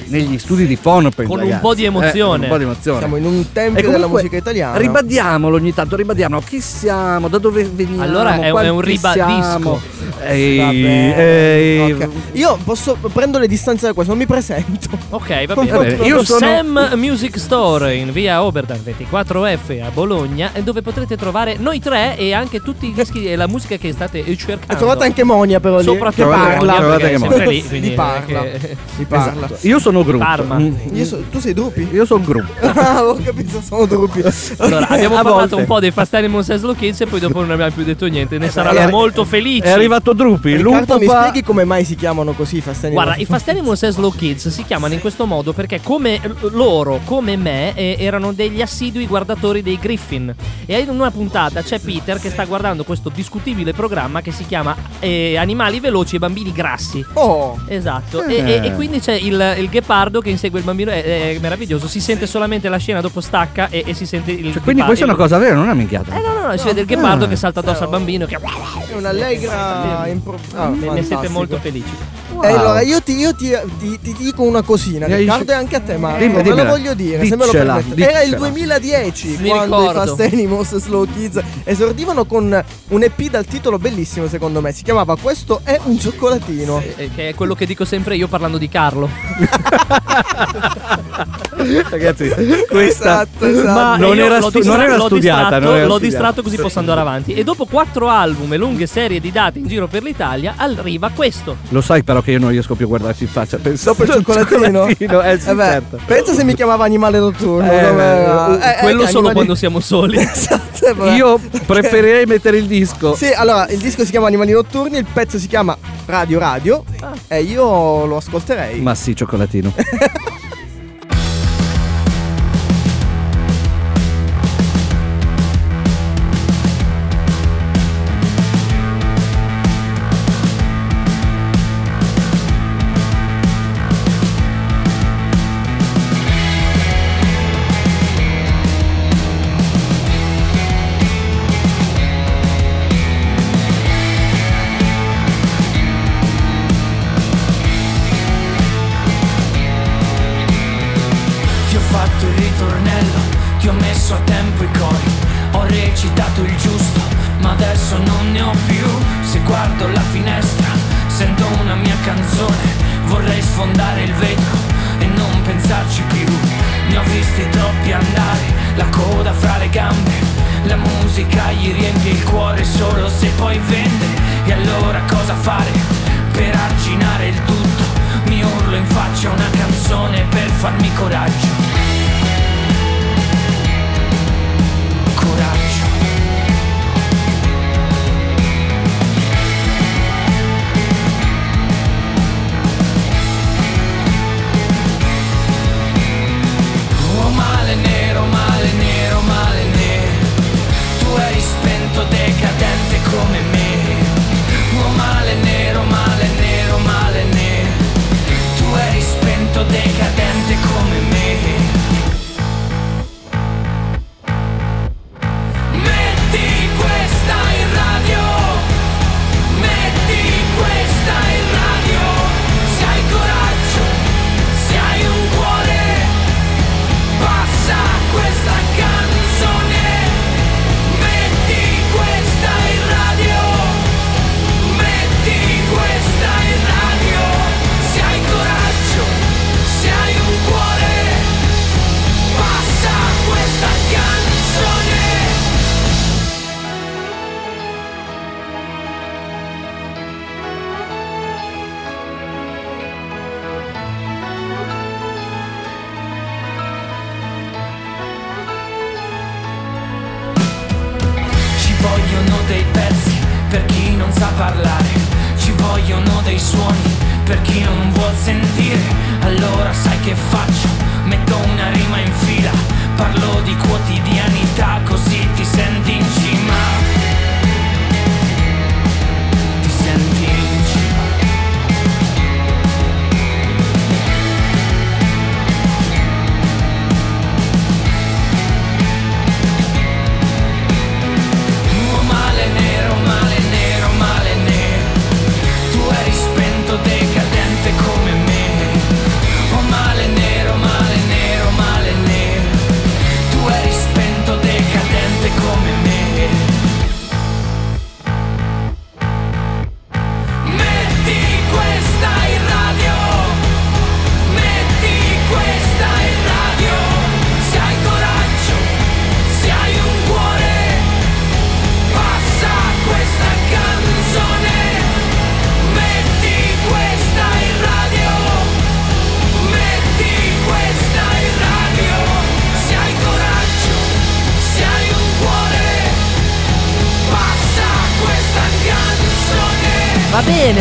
Negli studi di Fonoprint Con un ragazzi. po' di emozione. Eh, un po' di emozione Siamo in un tempio comunque, della musica italiana. Ribadiamolo ogni tanto, ribadiamo chi siamo, da dove veniamo. Allora è un- è un ribadisco. Ehi, ehi. ok. Io posso prendo le distanze da questo, non mi presento. Ok, va Va bene. bene, io sono- Sam Music Store in via Oberdan 24F a Bologna, dove potrete trovare noi tre e anche tutti i dischi e la musica che state cercando. E trovate anche Monia però lì Soprattutto che parla. Monia, sempre Monia. lì, quindi Di parla. che- parla. Esatto. Io sono gruppo. Parma. Mm. Io so- tu sei Drupi? Io sono gruppo. Ah, ho capito, sono Drupi. Allora, abbiamo a parlato volte. un po' dei Fast Animals e Slow Kids e poi dopo non abbiamo più detto niente. Ne saranno eh, molto felici. È arrivato Drupi. Riccardo, mi spieghi come mai si chiamano così i Fast Animals? Guarda, i Fast Animals e Slow Kids si chiamano in questo modo perché come loro, come me, eh, erano degli assidui guardatori dei Griffin. E in una puntata c'è Peter che sta guardando questo discutibile programma che si chiama eh, Animali veloci e bambini grassi. Oh, Esatto, Eh. e, e- e quindi c'è il, il ghepardo che insegue il bambino, è, è meraviglioso, si sente solamente la scena, dopo stacca e, e si sente il Cioè, quindi ghepardo- questa è una cosa vera, non è una minchiata. Eh no, no, no, si vede il ghepardo Ah. che salta addosso al bambino che è un'allegra impro- ah, ne, ne siete molto felici. E allora io, ti, io ti, ti- ti dico una cosina, Riccardo, e anche a te, Marco. Dimmi, me lo dimmela. voglio dire, se me lo Diccela, permetti. Era il diccela. 2010 Mi quando ricordo. i Fast Animals Slow Kids esordivano con un EP dal titolo bellissimo, secondo me. Si chiamava Questo è un cioccolatino. Eh, Che è quello che dico sempre io parlando di Carlo. Ragazzi, questa Esatto, esatto. Ma non era stu- distra- non era l'ho studiata, distratto, non era l'ho studiata. distratto così posso andare avanti. E dopo quattro album e lunghe serie di date in giro per l'Italia, arriva questo. Lo sai però che io non riesco più a guardarti in faccia. Penso Dopo il cioccolatino? Eh sì, Eh beh, certo. Pensa se mi chiamava animale notturno. Eh, come- eh, eh, quello eh, solo animali- quando siamo soli. Esatto, eh. Io preferirei mettere il disco. Sì, allora il disco si chiama Animali Notturni, il pezzo si chiama Radio Radio e io lo ascolterei. Ma sì, cioccolatino.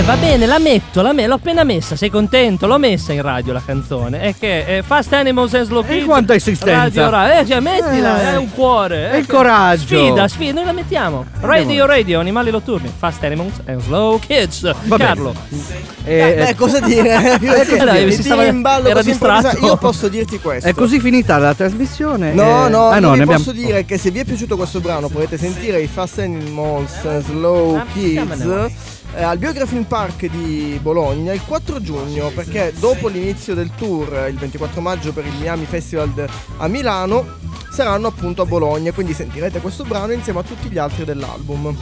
Va bene, la metto, la me- l'ho appena messa, sei contento? L'ho messa in radio la canzone. È che è Fast Animals and Slow E Kids. quanto esistenza? Radio Ra- eh, cioè, mettila, Eh. è un cuore. E eh, il coraggio. Sfida, sfida, noi la mettiamo. Radio, radio, animali notturni. Fast Animals and Slow Kids. Va. Carlo. Eh, cosa dire? cosa dire? Mi Si tiri stava- in ballo era distratto. Io posso dirti questo. È così finita la trasmissione? No, Eh, no, ah, io vi posso abbiamo- dire che se vi è piaciuto questo brano potete sentire i Fast Animals and Slow Ah, Kids. Eh, al Biography Park di Bologna il 4 giugno perché dopo l'inizio del tour eh, il 24 maggio per il Miami Festival a Milano saranno appunto a Bologna quindi sentirete questo brano insieme a tutti gli altri dell'album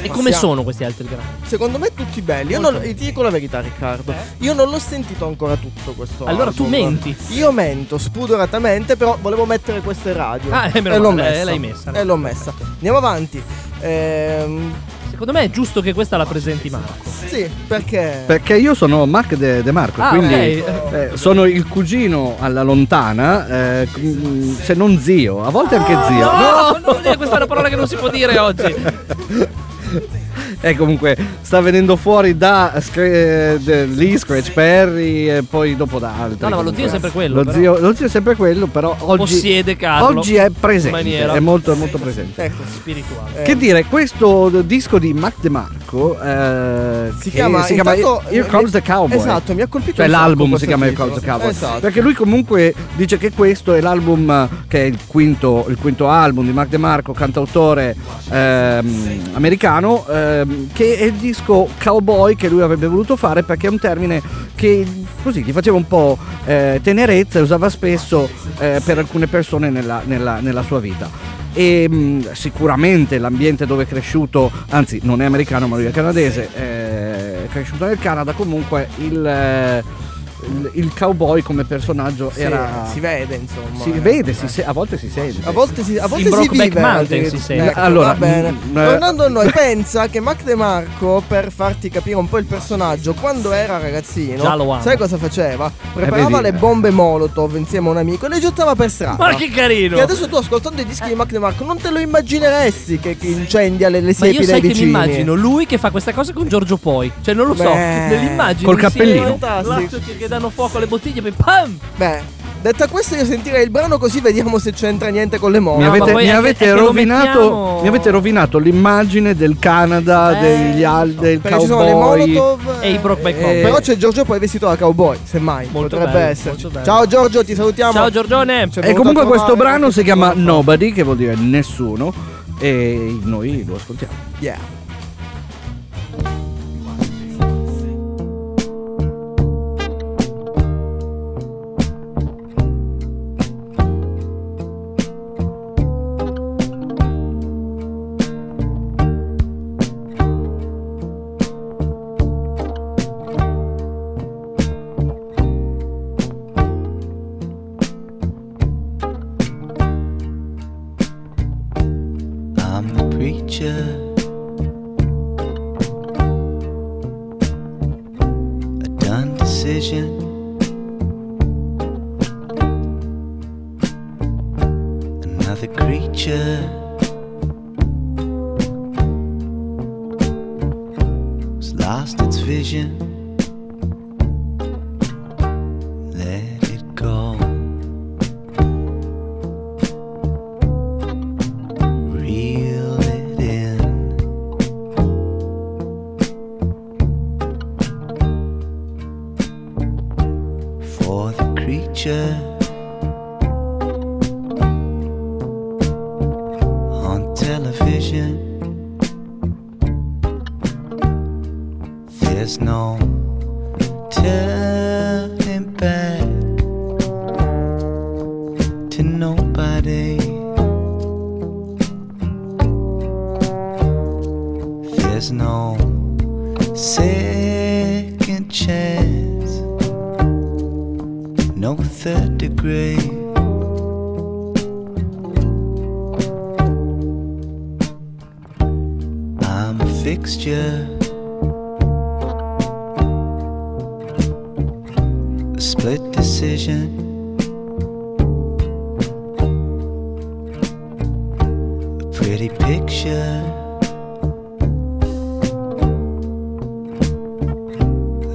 E come sono questi altri brani? Secondo me tutti belli Io non, ti dico la verità Riccardo Io non l'ho sentito ancora tutto questo Eh? Allora tu album. menti. Io mento spudoratamente Però volevo mettere questa in radio Ah, eh, E l'ho eh, messa l'hai messa. E l'ho messa Andiamo avanti Ehm, Secondo me è giusto che questa la presenti Marco. Sì perché Perché io sono Mac De, De Marco, Ah, quindi eh, sono il cugino alla lontana, eh, mm, se non zio, a volte anche zio. No, non dire, questa è una parola che non si può dire oggi. E comunque sta venendo fuori da Scre- de- lì Scratch Perry e poi dopo da altri. No, no, ma lo zio è sempre quello, Lo però. zio, lo zio è sempre quello, però oggi, Possiede Carlo. oggi è in presente, maniera è molto molto presente. Ecco spirituale. eh, Che dire, questo disco di Mac DeMarco eh, Si chiama, si chiama intanto, Here Comes the Cowboy. Esatto mi ha colpito Cioè l'album si chiama Here. Comes the Cowboy. Esatto Perché lui comunque dice che questo è l'album eh, che è il quinto, il quinto album di Mark DeMarco, cantautore ehm, americano, ehm, che è il disco cowboy che lui avrebbe voluto fare perché è un termine che così gli faceva un po' eh, tenerezza e usava spesso eh, per alcune persone nella, nella- nella sua vita. e mh, sicuramente l'ambiente dove è cresciuto, anzi non è americano ma lui è canadese, è cresciuto nel Canada, comunque il, eh, il, il cowboy come personaggio Sì, era... si vede insomma. si eh. vede, si se- a volte si sente. A volte si, a volte si vive Mountain si sente. Ecco, Allora, va bene. mm, eh. Tornando a noi, pensa che Mac DeMarco, per farti capire un po' il personaggio, quando era ragazzino, sai cosa faceva? Preparava vedi. le bombe Molotov insieme a un amico e le gettava per strada. Ma che carino! Che adesso tu ascoltando i dischi di Mac DeMarco non te lo immagineresti che, che incendia le, le Ma siepi io sai dei che mi vicini. immagino lui che fa questa cosa con Giorgio Poi. Cioè, non lo so, Beh. nell'immagine. Col cappellino. Fantastico. Danno fuoco alle bottiglie, poi pam! Beh, detta questo io sentirei il brano così vediamo se c'entra niente con le Mi moto. No, ma avete, poi mi avete rovinato, mettiamo- mi avete rovinato l'immagine del Canada, Eh, degli al, del Perché ci sono le cowboy. Molotov E i Brokeback Mountain. Però c'è Giorgio poi vestito da cowboy, semmai. Molto potrebbe bello, essere. molto bello. Ciao Giorgio, ti salutiamo. Ciao Giorgione! E comunque questo brano si chiama. Nobody, che vuol dire nessuno, e noi lo ascoltiamo. Yeah.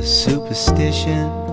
Superstition.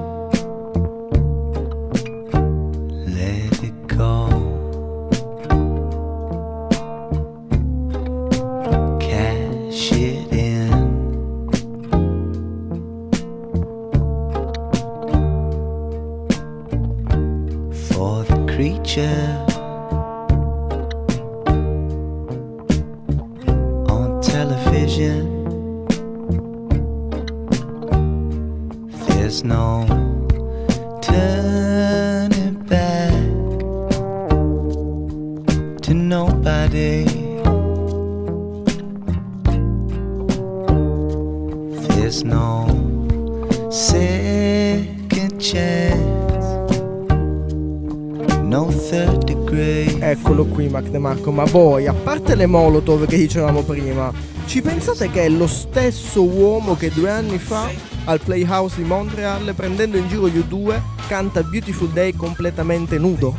Ma voi, a parte le Molotov che dicevamo prima, ci pensate che è lo stesso uomo che due anni fa al Playhouse di Montreal, prendendo in giro gli U2, canta Beautiful Day completamente nudo?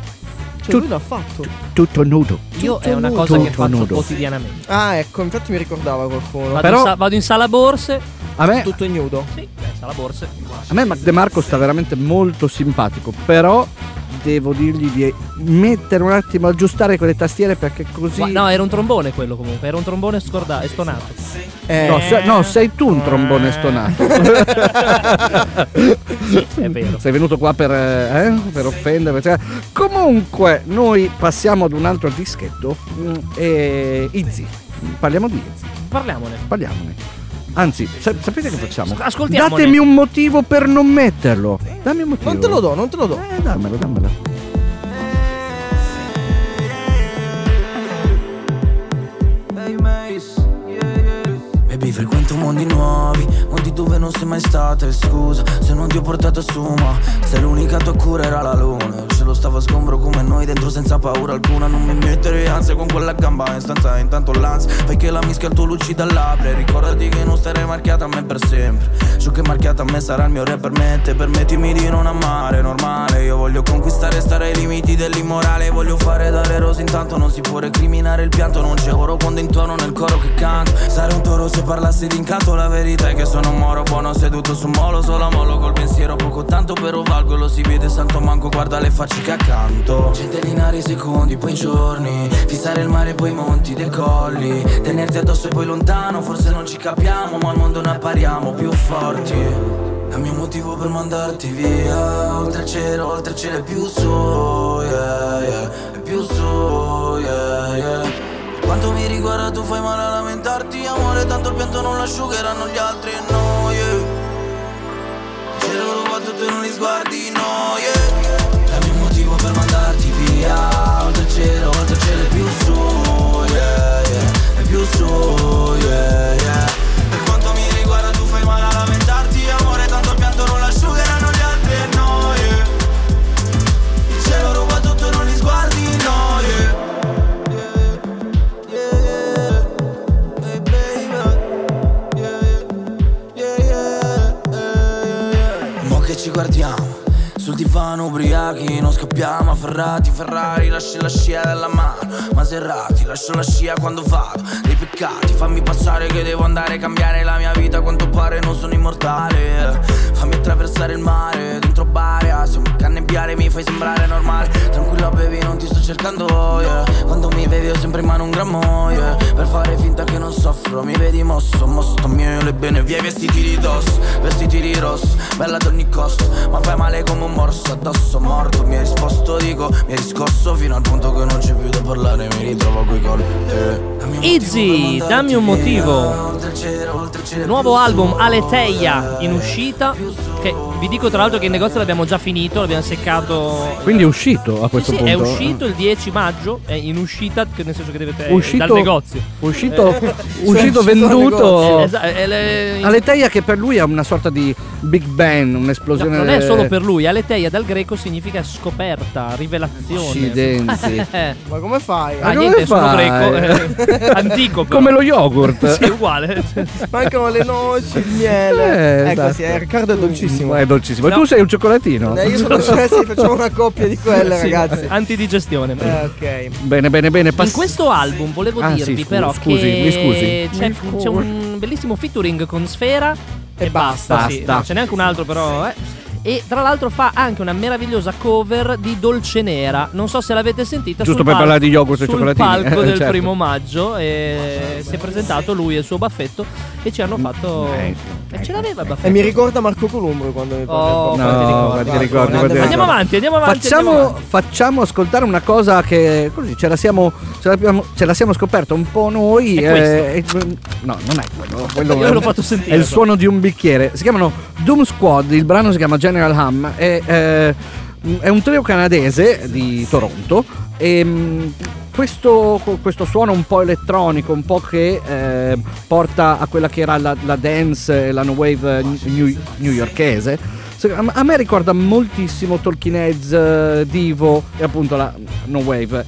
Cioè Tu- lui l'ha fatto. Tutto nudo. Io è una nudo. cosa che Tutto faccio nudo. quotidianamente. Ah, ecco, infatti mi ricordava qualcuno. Vado, Però- in, sa- vado in sala borse. A me, Tutto ignudo. Sì, eh, sala borse. a me Mac DeMarco sta veramente molto simpatico, però devo dirgli di mettere un attimo, aggiustare quelle tastiere perché così... Ma- no, era un trombone quello comunque. Era un trombone scorda- e stonato. Eh, No, se- no, sei tu un trombone stonato. È vero. Sei venuto qua per, eh, per offendere. cioè. Comunque, noi passiamo ad un altro dischetto. mm, E Izzy. Parliamo di Izzy. Parliamone. Parliamone. Anzi, sap- sapete che facciamo? Ascoltiamo. Datemi un motivo per non metterlo. Dammi un motivo. Non te lo do, non te lo do. Eh, dammelo, dammelo. Baby, frequento mondi nuovi, mondi dove non sei mai stata E scusa se non ti ho portato su ma Se l'unica tua cura era la luna. Ce lo stavo a sgombro come noi dentro senza paura alcuna. Non mi mettere ansia con quella gamba in stanza Intanto l'ansia fai che la mischia tuo lucida labbra. E Ricordati che non starei marchiata a me per sempre. Ciò che è marchiata a me sarà il mio re per me. Te permettimi di non amare, normale. Io voglio conquistare, stare ai limiti dell'immorale. Voglio fare dalle rose intanto non si può recriminare il pianto. Non c'è oro quando intono nel coro che canto. Sarei un toro se parlassi d'incanto La verità è che sono un moro buono seduto su un molo Solo a molo col pensiero poco tanto però valgo e Lo si vede santo manco guarda le facce che accanto. Centellinare i secondi poi giorni Fissare il mare poi i monti dei colli Tenerti addosso e poi lontano Forse non ci capiamo ma al mondo ne appariamo più forti. È il mio motivo per mandarti via Oltre il cielo, oltre il cielo è più su yeah, yeah, È più su yeah, yeah. Per Quanto mi riguarda tu fai male a lamentarti Amore tanto il pianto non l'asciugheranno gli altri no yeah il cielo ruba tutto e non li sguardi, no, yeah il mio motivo per mandarti via. Oltre il cielo, oltre il cielo è più su, yeah, yeah. È più su, yeah, yeah divano ubriachi Non scappiamo afferrati Ferrari lasci la scia della mano Maserati lascio la scia quando vado Dei peccati fammi passare che devo andare a cambiare la mia vita quanto pare non sono immortale. Fammi attraversare il mare mi cannebbiare mi fai sembrare normale Tranquilla baby non ti sto cercando yeah. Quando mi vedi ho sempre in mano un grammo yeah. Per fare finta che non soffro Mi vedi mosso, mosto mio le bene via vestiti di dosso Vestiti di rosso, bella ad ogni costo Ma fai male come un morso addosso morto Mi hai risposto dico, mi hai riscosso Fino al punto che non c'è più da parlare Mi ritrovo coi colli eh. Easy, dammi un motivo. Nuovo album. Aleteia in uscita. Che vi dico tra l'altro che in negozio l'abbiamo già finito, l'abbiamo seccato. Quindi è uscito a Sì, questo sì, punto. è uscito il 10 maggio, è in uscita, che nel senso che deve Uscito- dal negozio. Uscito, Eh, uscito venduto. Esatto, le- Aleteia che per lui è una sorta di Big Bang, No, un'esplosione. non è solo per lui, Aleteia dal greco significa scoperta, rivelazione. Accidenti. Eh, Ma come fai? ah, come niente, sono greco, eh, antico però. Come lo yogurt. Sì, è uguale. Mancano le noci, il miele. Eh, ecco, esatto. sì, eh, Riccardo è dolcissimo. È dolcissimo. E No. tu sei un cioccolatino? Eh, io sono sì, facciamo una coppia di quelle, Sì, ragazzi. Antidigestione. Eh, ok. Bene, bene, bene. In pass- questo album volevo Ah, sì, dirvi scu- però scusi, che mi scusi. C'è, Mi scusi. c'è un bellissimo featuring con Sfera e, basta. sì. Basta. Non c'è neanche un altro però, eh. E tra l'altro fa anche una meravigliosa cover di Dolce Nera. Non so se l'avete sentita. Giusto sul per pal- parlare di yogurt e sul cioccolatini. palco Eh, del certo. primo maggio. E si è presentato lui e il suo baffetto. E ci hanno fatto. Eh, E ce l'aveva il baffetto. E mi ricorda Marco Columbro quando mi parla Oh, No, Guarda, ricordi, grande quanti Andiamo avanti, andiamo avanti. andiamo Facciamo, avanti. facciamo ascoltare una cosa che così ce la siamo, ce l'abbiamo- ce la siamo scoperta un po' noi. È eh, no, non è quello. quello Io è, l'ho fatto sentire, È il suono di un bicchiere. Si chiamano Doom Squad. Il brano si chiama General Ham. E, eh, è un trio canadese di Toronto. E mm, questo, questo suono un po' elettronico, un po' che eh, porta a quella che era la, la dance e la no wave new- newyorkese. Se- A a me ricorda moltissimo Talking Heads, eh, Divo e appunto la No Wave.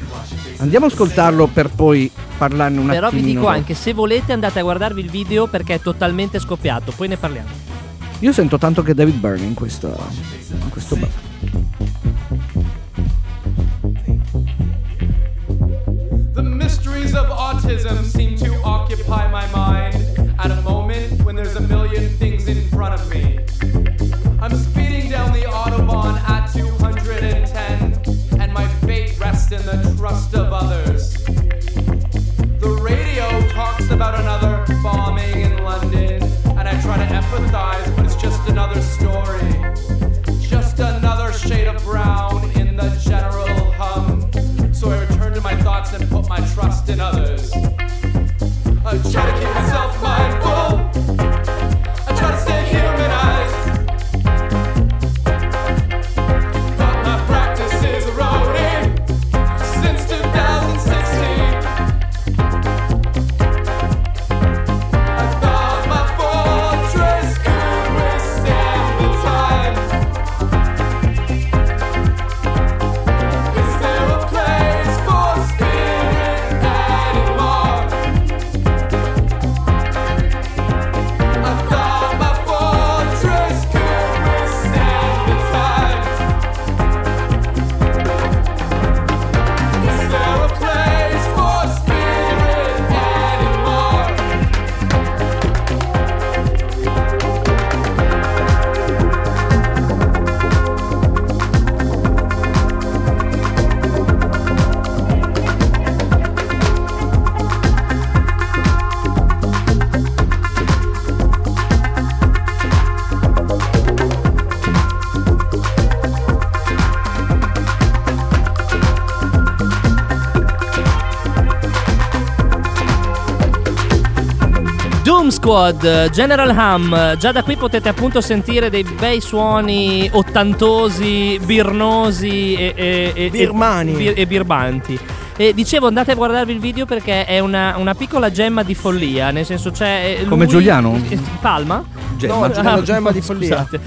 Andiamo ad ascoltarlo per poi parlarne un Però vi attimino. dico anche, se volete andate a guardarvi il video perché è totalmente scoppiato. Poi ne parliamo. Io sento tanto che David Byrne in questo, in questo. The mysteries of autism seem to occupy my mind at a moment when there's a million things in front of me. I'm speeding down the Autobahn at 210, and my fate rests in the trust of others. The radio talks about another bombing in London, and I try to empathize, just another story. Just another shade of brown in the general hum. So I return to my thoughts and put my trust in others. I try to keep myself mindful. Squad, General Ham. Già da qui potete appunto sentire dei bei suoni ottantosi, birnosi e, e, e- Birmani. e, bir- e birbanti. E dicevo andate a guardarvi il video perché è una, una piccola gemma di follia, nel senso c'è... eh, Come lui- Giuliano? eh, Palma? Gemma. No, Giuliano Gemma di follia. Scusate.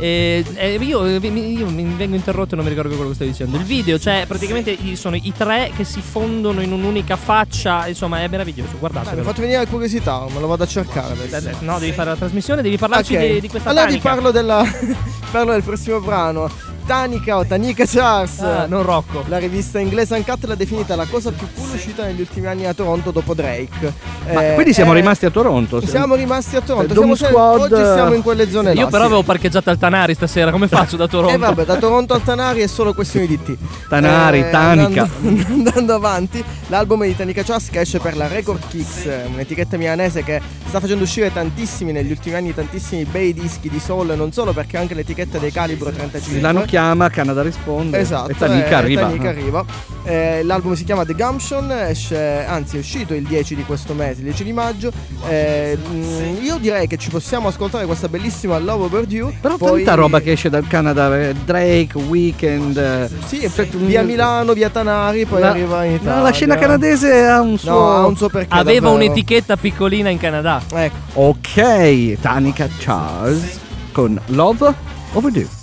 Eh, eh, io, io mi vengo interrotto e non mi ricordo più quello che stai dicendo. Il video, cioè, praticamente sono i tre che si fondono in un'unica faccia. Insomma, è meraviglioso. Dai, mi ha fatto venire la curiosità, me lo vado a cercare adesso. Eh, No, devi fare la trasmissione, devi parlarci Ok. di, di questa allora vi parlo, della, parlo del prossimo brano. Tanica o Tanika Charles. Ah, non Rocco. La rivista inglese Uncut l'ha definita la cosa più cool uscita negli ultimi anni a Toronto dopo Drake. Ma Eh, quindi siamo eh, rimasti a Toronto? Siamo rimasti a Toronto. Siamo Squad, oggi siamo in quelle zone là. Io però sì. avevo parcheggiato al Tanari stasera. Come faccio da Toronto? E vabbè, da Toronto al Tanari è solo questione di T. Tanari, Tanica. Andando, andando avanti, l'album di Tanika Chas che esce per la Record Kicks, eh, un'etichetta milanese che sta facendo uscire tantissimi negli ultimi anni, tantissimi bei dischi di soul, non solo perché anche l'etichetta dei Calibro 35. Milano chiama, Canada risponde. Esatto, E Tanica eh, arriva. Tanika arriva. Eh, l'album si chiama The Gumption, esce, anzi è uscito il 10 di questo mese, il 10 di maggio. Eh, mm, io direi che ci possiamo ascoltare questa bellissima Love Overdue. Però poi- tanta roba che esce dal Canada, eh, Drake, Weekend. eh, Sì, cioè, via Milano, via Tanari, poi la- arriva in no, Italia. la scena canadese ha un suo. No, ha un suo perché. Aveva davvero. un'etichetta piccolina in Canada. Ecco. Ok, Tanica Charles con Love Overdue.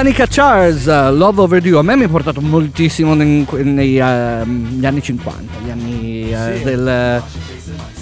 Tanica Charles, uh, Love Overdue, a me mi ha portato moltissimo nei, nei, ehm, negli anni 50, gli anni eh, Sì. del...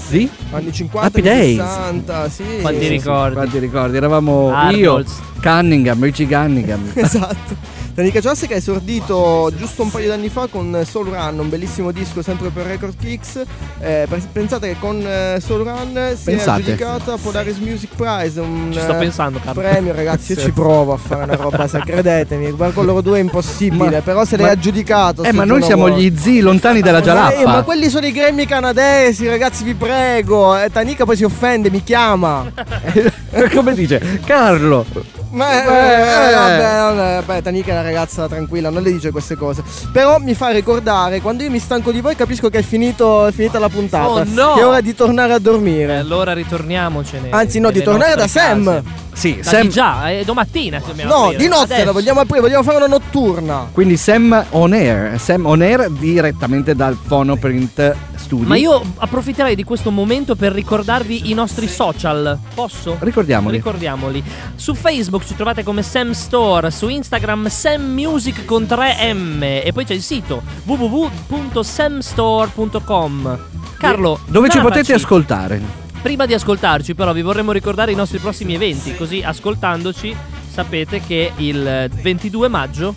Di? Anni 50, Happy anni Days. 60, sì. Quanti ricordi? Quanti ricordi? Eravamo Arnolds. io, Cunningham, Richie Cunningham. Esatto. Tanika Joss che ha esordito giusto un paio di anni fa con Soul Run, un bellissimo disco sempre per Record Kicks. Eh, pensate che con eh, Soul Run si Pensate. è aggiudicata Polaris Music Prize, un Ci sto eh, pensando, Carlo. premio ragazzi, io ci provo a fare una roba, se credetemi, con loro due è impossibile, Ma- però se l'hai aggiudicato. Eh, ma noi siamo voi. gli zii lontani della Eh, Gialappa. ma quelli sono i Grammy canadesi, ragazzi, vi prego. Eh, Tanika poi si offende, mi chiama. Come dice Carlo. Ma eh, Eh. eh, vabbè, vabbè, vabbè, Tanika è una ragazza tranquilla, non le dice queste cose. Però mi fa ricordare, quando io mi stanco di voi, capisco che è, finito, è finita la puntata. Oh, no! Che è ora di tornare a E dormire. allora ritorniamocene. Anzi, no, di tornare da nostre Sam. Sì, Sam. di già, è domattina No, aprire. di notte Adesso. la vogliamo aprire, vogliamo fare una notturna. Quindi Sam on air. Sam on air direttamente dal Phonoprint Studio. Ma io approfitterei di questo momento per ricordarvi i nostri social. Posso? Ricordiamoli. Ricordiamoli. Su Facebook ci trovate come Sam Store, su Instagram Sam Music con 3M e poi c'è il sito www.samstore.com. Carlo, Dove ci potete ascoltare? Prima di ascoltarci, però, vi vorremmo ricordare i nostri prossimi eventi. Così ascoltandoci sapete che il 22 maggio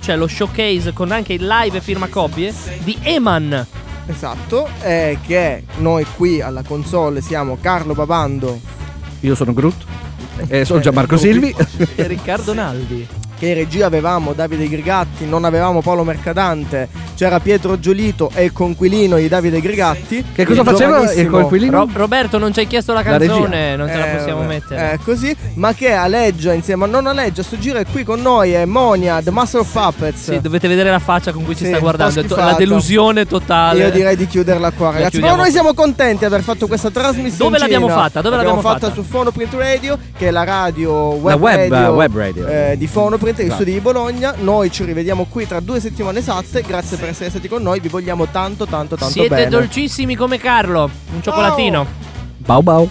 c'è lo showcase con anche il live e firmacopie di Eman. Esatto, è che noi qui alla console siamo Carlo Babando, Io sono Groot. E sono Eh, Gianmarco. Silvi. e Riccardo Naldi. Che in regia avevamo Davide Grigatti, non avevamo Paolo Mercadante, c'era Pietro Giolito e il conquilino di Davide Grigatti. Che cosa faceva il coinquilino? Ro- Roberto, non ci hai chiesto la La canzone, non ce la Eh, possiamo vabbè, mettere. È così, ma che aleggia insieme, non aleggia, sto giro è qui con noi, è Monia, The Master of Puppets. Sì, dovete vedere la faccia con cui ci Sì, sta guardando. la delusione totale. Io direi di chiuderla qua, ragazzi. Però noi siamo contenti di aver fatto questa trasmissione. Dove l'abbiamo fatta? Dove l'abbiamo fatta? fatta? su Phonoprint Radio, che è la radio web, web- radio, web radio. eh, di Phonoprint, gli Esatto. studi di Bologna. Noi ci rivediamo qui tra due settimane esatte. Grazie per essere stati con noi. Vi vogliamo tanto, tanto, tanto Siete bene. dolcissimi come Carlo. Un cioccolatino. Bau bau.